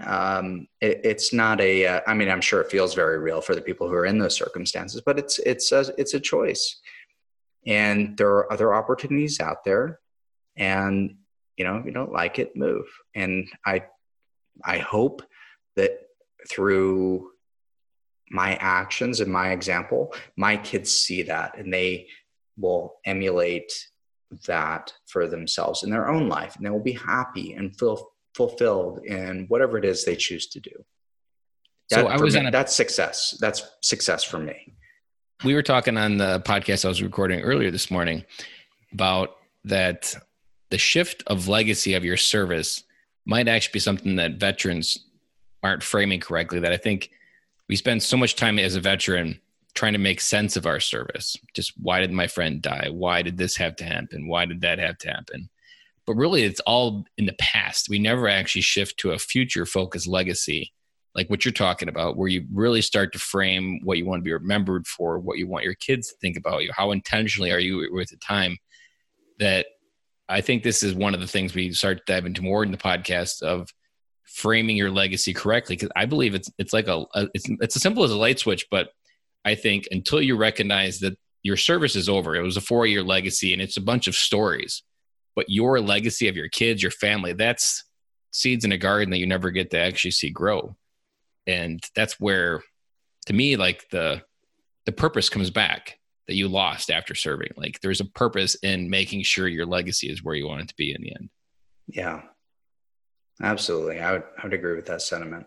um, it, it's not a. Uh, I mean, I'm sure it feels very real for the people who are in those circumstances, but it's it's a, it's a choice, and there are other opportunities out there, and you know, if you don't like it, move. And I I hope that through my actions and my example, my kids see that and they will emulate that for themselves in their own life and they will be happy and feel fulfilled in whatever it is they choose to do. That, so I was me, a, that's success. That's success for me. We were talking on the podcast I was recording earlier this morning about that the shift of legacy of your service might actually be something that veterans aren't framing correctly. That I think we spend so much time as a veteran trying to make sense of our service. Just why did my friend die? Why did this have to happen? Why did that have to happen? but really it's all in the past. We never actually shift to a future focused legacy, like what you're talking about, where you really start to frame what you want to be remembered for, what you want your kids to think about you, how intentionally are you with the time that I think this is one of the things we start to dive into more in the podcast of framing your legacy correctly. Cause I believe it's, it's like a, a it's, it's as simple as a light switch, but I think until you recognize that your service is over, it was a four year legacy and it's a bunch of stories but your legacy of your kids, your family, that's seeds in a garden that you never get to actually see grow. And that's where to me like the the purpose comes back that you lost after serving. Like there's a purpose in making sure your legacy is where you want it to be in the end. Yeah. Absolutely. I would I would agree with that sentiment.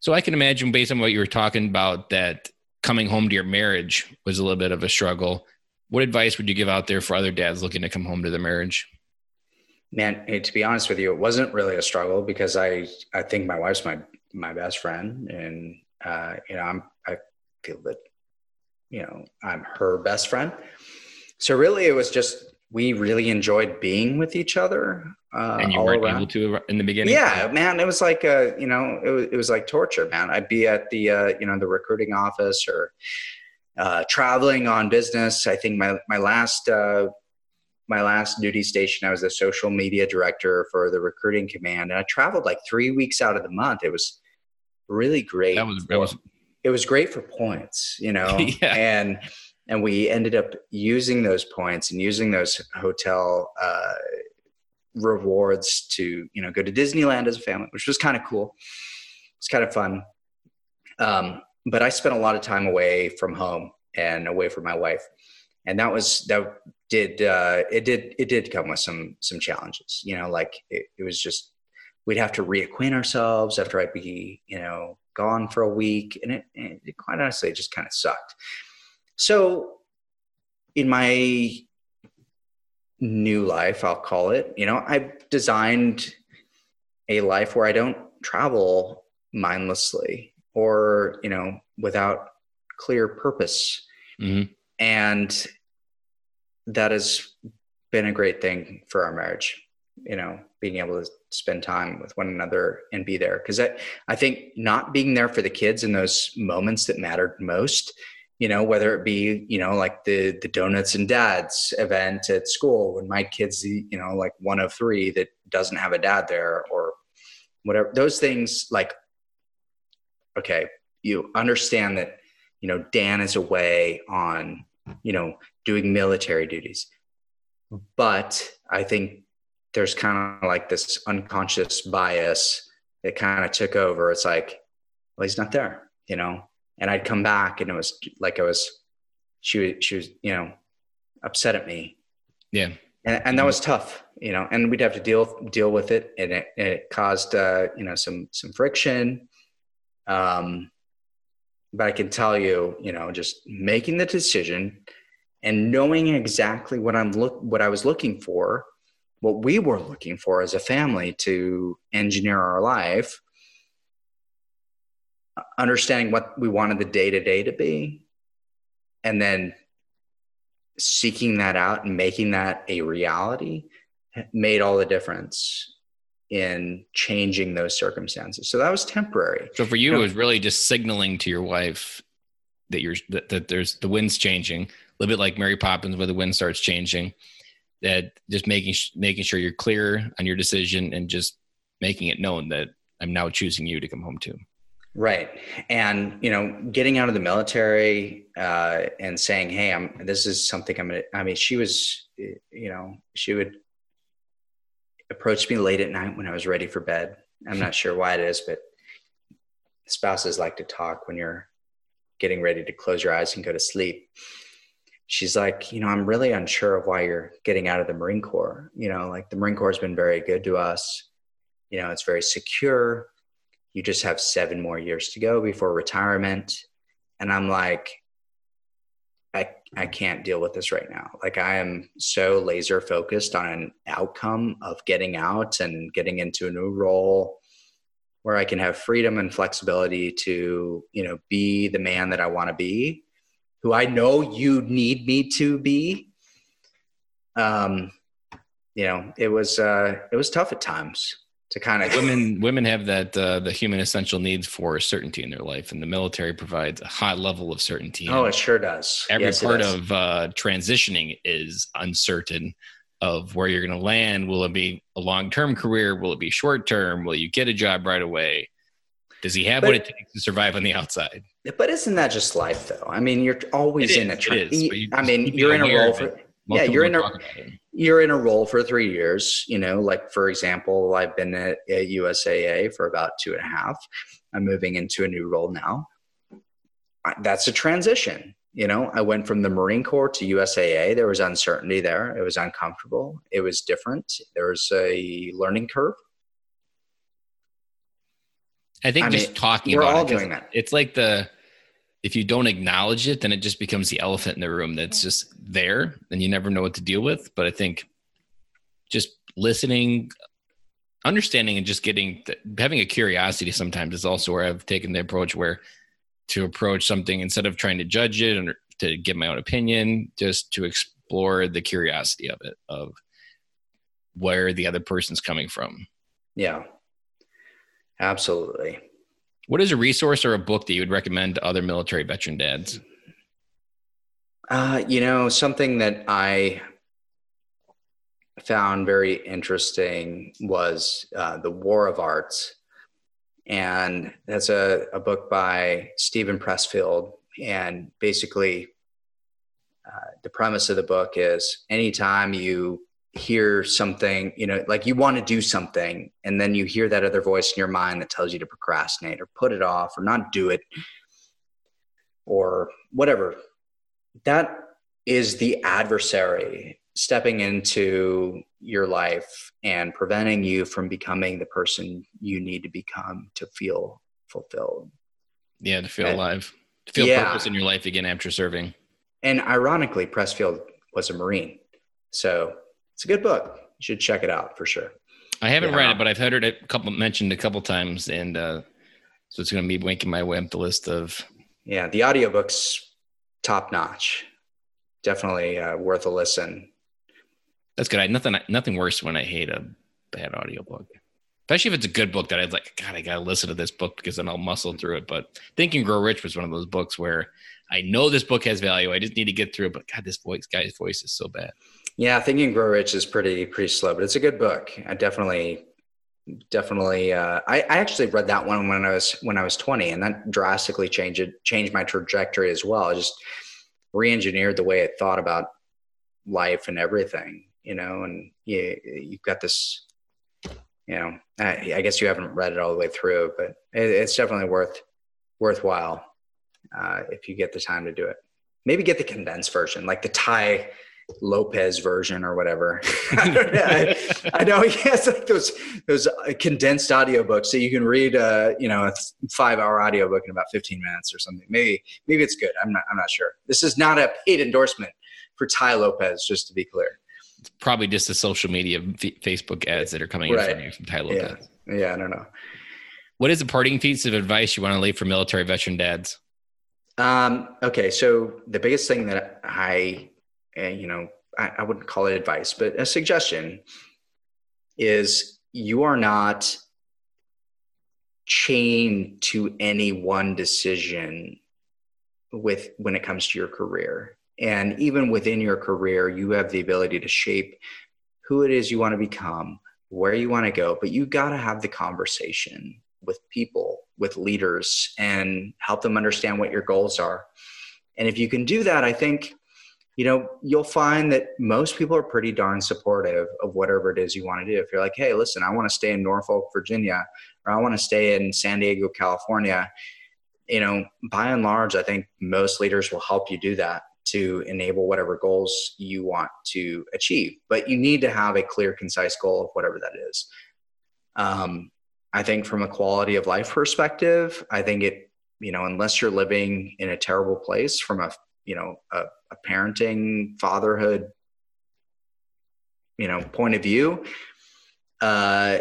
So I can imagine based on what you were talking about that coming home to your marriage was a little bit of a struggle what advice would you give out there for other dads looking to come home to their marriage? Man, to be honest with you, it wasn't really a struggle because I I think my wife's my my best friend, and uh, you know I'm I feel that you know I'm her best friend. So really, it was just we really enjoyed being with each other. Uh, and you weren't around. able to in the beginning. Yeah, man, it was like uh, you know, it was it was like torture, man. I'd be at the uh, you know the recruiting office or uh, traveling on business. I think my my last uh, my last duty station, I was the social media director for the recruiting command, and I traveled like three weeks out of the month. It was really great. That was that was it was great for points, you know, yeah. and and we ended up using those points and using those hotel uh, rewards to you know go to Disneyland as a family, which was kind of cool. It's kind of fun. Um, but I spent a lot of time away from home and away from my wife, and that was that did uh, it did it did come with some some challenges. You know, like it, it was just we'd have to reacquaint ourselves after I'd be you know gone for a week, and it, it quite honestly it just kind of sucked. So in my new life, I'll call it, you know, I've designed a life where I don't travel mindlessly or you know without clear purpose mm-hmm. and that has been a great thing for our marriage you know being able to spend time with one another and be there. Because I, I think not being there for the kids in those moments that mattered most you know whether it be you know like the the donuts and dads event at school when my kids you know like one of three that doesn't have a dad there or whatever those things like okay you understand that you know dan is away on you know doing military duties. Hmm. But i think there's kind of like this unconscious bias that kind of took over it's like well he's not there you know and I'd come back and it was like I was, she was, she was, you know, upset at me. Yeah. And, and that was tough, you know, and we'd have to deal, deal with it. And it, it caused, uh, you know, some, some friction. Um, but I can tell you, you know, just making the decision and knowing exactly what I'm look, what I was looking for, what we were looking for as a family to engineer our life understanding what we wanted the day to day to be, and then seeking that out and making that a reality made all the difference in changing those circumstances. So that was temporary. So for you, you know, it was really just signaling to your wife that you're that, that there's the wind's changing, a little bit like Mary Poppins, where the wind starts changing. That just making making sure you're clear on your decision and just making it known that I'm now choosing you to come home to. Right. And, you know, getting out of the military uh, and saying, hey, I'm, this is something I'm to, I mean, she was, you know, she would approach me late at night when I was ready for bed. I'm not sure why it is, but spouses like to talk when you're getting ready to close your eyes and go to sleep. She's like, you know, I'm really unsure of why you're getting out of the Marine Corps. You know, like the Marine Corps has been very good to us. You know, it's very secure you just have seven more years to go before retirement. And I'm like, I, I can't deal with this right now. Like I am so laser focused on an outcome of getting out and getting into a new role where I can have freedom and flexibility to, you know, be the man that I want to be, who I know you need me to be. Um, you know, it was uh, it was tough at times to kind of women women have that uh, the human essential needs for certainty in their life and the military provides a high level of certainty. Oh it sure does. Every yes, part of uh, transitioning is uncertain of where you're going to land. Will it be a long-term career? Will it be short-term? Will you get a job right away does he have but, what it takes to survive on the outside? But isn't that just life though? I mean you're always in a tra- i mean you're in a role for yeah you're in a you're in a role for three years you know like for example i've been at, at usaa for about two and a half. I'm moving into a new role now. That's a transition you know? I went from the marine corps to usaa there was uncertainty there. It was uncomfortable. It was different. There was a learning curve i think I just mean, talking we're about all it, doing that it's like the if you don't acknowledge it, then it just becomes the elephant in the room that's just there and you never know what to deal with. But I think just listening, understanding, and just getting having a curiosity sometimes is also where I've taken the approach where to approach something instead of trying to judge it and to give my own opinion, just to explore the curiosity of it, of where the other person's coming from. Yeah, absolutely. What is a resource or a book that you would recommend to other military veteran dads? Uh, you know, something that I found very interesting was uh, The War of Arts. And that's a, a book by Steven Pressfield. And basically, uh, the premise of the book is anytime you hear something, you know, like you want to do something, and then you hear that other voice in your mind that tells you to procrastinate or put it off or not do it or whatever. That is the adversary stepping into your life and preventing you from becoming the person you need to become to feel fulfilled. Yeah, to feel and, alive, to feel yeah. purpose in your life again after serving. And ironically, Pressfield was a Marine. So it's a good book. You should check it out for sure. I haven't yeah. read it, but I've heard it a couple mentioned a couple times, and uh, so it's going to be making my way up the list of. Yeah, the audiobook's top notch. Definitely uh, worth a listen. That's good. I nothing nothing worse when I hate a bad audiobook. Especially if it's a good book that I'd like, God, I gotta listen to this book because then I'll muscle through it. But Think and Grow Rich was one of those books where I know this book has value. I just need to get through it. But God, this voice guy's voice is so bad. Yeah, Think and Grow Rich is pretty pretty slow, but it's a good book. I definitely definitely uh, I, I actually read that one when I was when I was 20 and that drastically changed it changed my trajectory as well. I just re-engineered the way I thought about life and everything, you know, and you you've got this you know, I, I guess you haven't read it all the way through, but it, it's definitely worth worthwhile uh, if you get the time to do it. Maybe get the condensed version, like the Tai Lopez version or whatever. I, I, know he has like those those condensed audiobooks so you can read uh, you know a five hour audiobook in about 15 minutes or something. Maybe maybe it's good. I'm not I'm not sure. This is not a paid endorsement for Tai Lopez, just to be clear. It's probably just the social media Facebook ads that are coming right. in from you from Tai Lopez. Yeah. yeah, I don't know. What is a parting piece of advice you want to leave for military veteran dads? Um, okay, so the biggest thing that I, uh, you know, I, I wouldn't call it advice, but a suggestion is you are not chained to any one decision with when it comes to your career. And even within your career you have the ability to shape who it is you want to become where you want to go but you got to have the conversation with people with leaders and help them understand what your goals are. And if you can do that i think you know you'll find that most people are pretty darn supportive of whatever it is you want to do. If you're like hey listen i want to stay in norfolk virginia or i want to stay in san diego california you know by and large i think most leaders will help you do that to enable whatever goals you want to achieve. But you need to have a clear concise goal of whatever that is. Um, I think from a quality of life perspective, I think it, you know, unless you're living in a terrible place from a, you know, a, a parenting, fatherhood, you know, point of view, uh,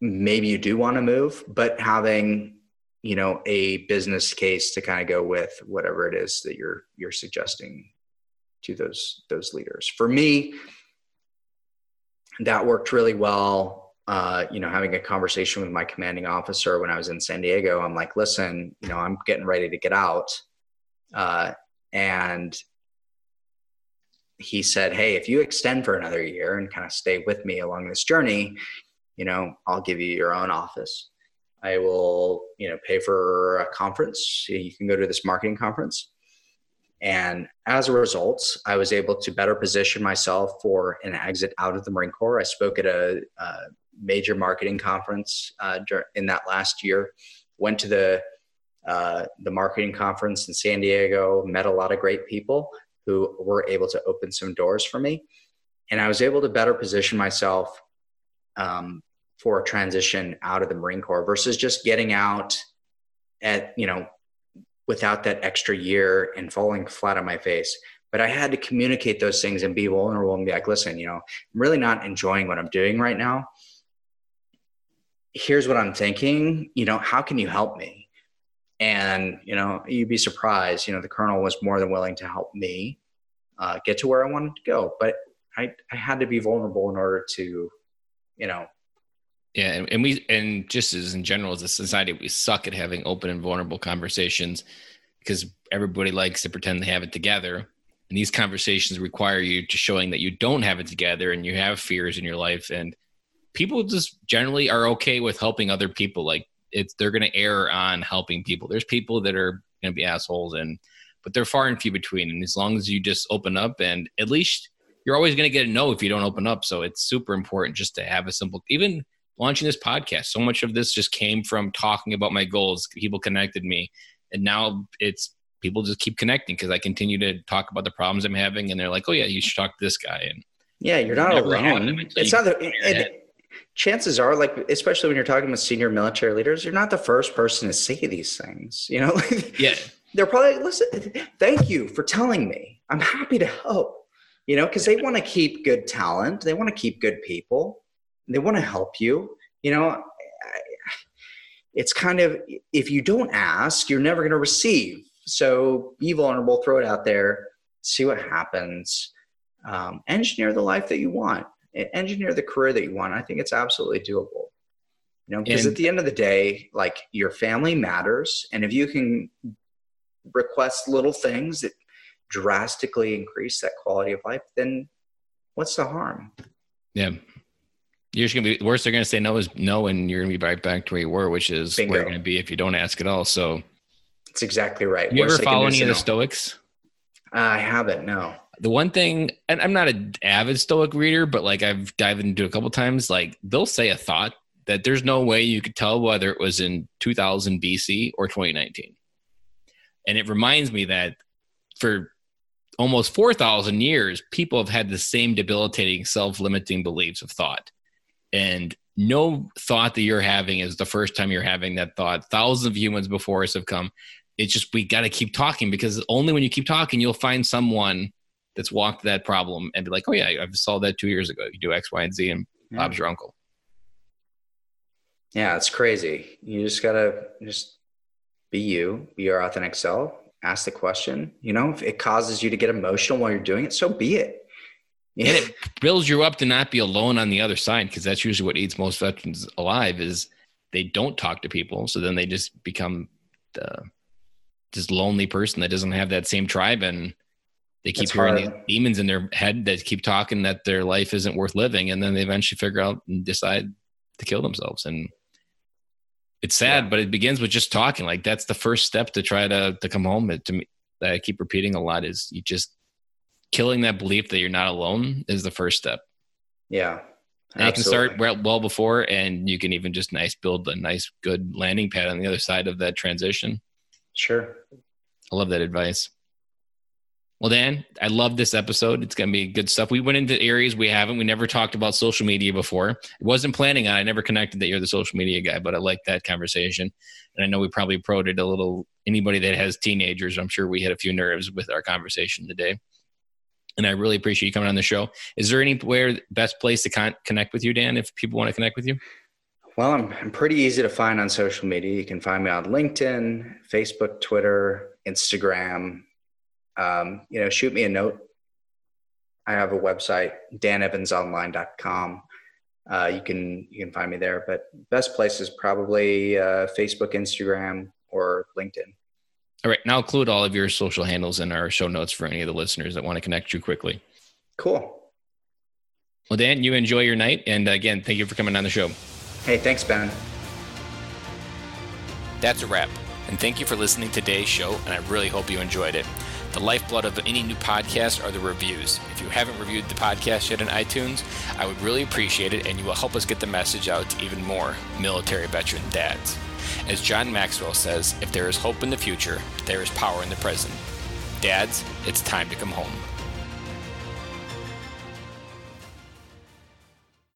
maybe you do want to move, but having, you know, a business case to kind of go with whatever it is that you're you're suggesting to those those leaders. For me, that worked really well uh, you know, having a conversation with my commanding officer when I was in San Diego, I'm like, listen, you know, I'm getting ready to get out. Uh, and he said, Hey, if you extend for another year and kind of stay with me along this journey, you know, I'll give you your own office. I will, you know, pay for a conference. You can go to this marketing conference. And as a result, I was able to better position myself for an exit out of the Marine Corps. I spoke at a, a major marketing conference uh, in that last year. Went to the uh, the marketing conference in San Diego. Met a lot of great people who were able to open some doors for me, and I was able to better position myself um, for a transition out of the Marine Corps versus just getting out at you know without that extra year and falling flat on my face but I had to communicate those things and be vulnerable and be like, listen, you know, I'm really not enjoying what I'm doing right now here's what I'm thinking, you know, how can you help me? And, you know, you'd be surprised, you know, the colonel was more than willing to help me uh, get to where I wanted to go. But I, I had to be vulnerable in order to, you know. Yeah. And, and we, and just as in general, as a society, we suck at having open and vulnerable conversations because everybody likes to pretend they have it together. And these conversations require you to showing that you don't have it together and you have fears in your life. And, people just generally are okay with helping other people. Like it's they're going to err on helping people. There's people that are going to be assholes, and but they're far and few between. And as long as you just open up, and at least you're always going to get a no if you don't open up. So it's super important just to have a simple, even launching this podcast. So much of this just came from talking about my goals. People connected me, and now it's people just keep connecting because I continue to talk about the problems I'm having, and they're like, "Oh yeah, you should talk to this guy." And yeah, you're not alone. It's not the, chances are like especially when you're talking with senior military leaders you're not the first person to say these things you know? Yeah. They're probably like, listen thank you for telling me. I'm happy to help you know? Because they want to keep good talent. They want to keep good people. They want to help you you know? It's kind of if you don't ask you're never going to receive. So be vulnerable throw it out there see what happens. Um, engineer the life that you want engineer the career that you want. I think it's absolutely doable. You know, because at the end of the day, like your family matters, and if you can request little things that drastically increase that quality of life, then what's the harm? Yeah. You're just gonna be worse. They're gonna say no is no, and you're gonna be right back to where you were, which is Bingo. where you're gonna be if you don't ask at all. So it's exactly right. You ever follow any of the Stoics? I haven't. No. The one thing, and I'm not an avid Stoic reader, but like I've dived into a couple times. Like they'll say a thought that there's no way you could tell whether it was in 2000 BC or 2019, and it reminds me that for almost 4,000 years, people have had the same debilitating self-limiting beliefs of thought and no thought that you're having is the first time you're having that thought. Thousands of humans before us have come. It's just we got to keep talking because only when you keep talking, you'll find someone that's walked that problem and be like, "Oh yeah, I've solved that two years ago. You do X, Y, and Z, and yeah. Bob's your uncle." Yeah, it's crazy. You just gotta just be you, be your authentic self. Ask the question. You know, if it causes you to get emotional while you're doing it, so be it. Yeah. And it builds you up to not be alone on the other side because that's usually what eats most veterans alive is they don't talk to people. So then they just become the just lonely person that doesn't have that same tribe and they keep that's hearing hard. these demons in their head that keep talking that their life isn't worth living and then they eventually figure out and decide to kill themselves and it's sad yeah. but it begins with just talking like that's the first step to try to to come home to me that i keep repeating a lot is you just killing that belief that you're not alone is the first step. Yeah. And you can start well, well before, and you can even just nice build a nice, good landing pad on the other side of that transition. Sure. I love that advice. Well, Dan, I love this episode. It's going to be good stuff. We went into areas we haven't. We never talked about social media before. I wasn't planning on. I never connected that you're the social media guy, but I like that conversation. And I know we probably prodded a little. Anybody that has teenagers, I'm sure we hit a few nerves with our conversation today and I really appreciate you coming on the show. Is there anywhere best place to con- connect with you, Dan, if people want to connect with you? Well, I'm, I'm pretty easy to find on social media. You can find me on LinkedIn, Facebook, Twitter, Instagram. Um, you know, shoot me a note. I have a website, danevansonline.com. Uh, you can you can find me there, but best place is probably uh, Facebook, Instagram, or LinkedIn. All right. And I'll include all of your social handles in our show notes for any of the listeners that want to connect you quickly. Cool. Well, Dan, you enjoy your night. And again, thank you for coming on the show. Hey, thanks, Ben. That's a wrap. And thank you for listening to today's show. And I really hope you enjoyed it. The lifeblood of any new podcast are the reviews. If you haven't reviewed the podcast yet on iTunes, I would really appreciate it, and you will help us get the message out to even more military veteran dads. As John Maxwell says, if there is hope in the future, there is power in the present. Dads, it's time to come home.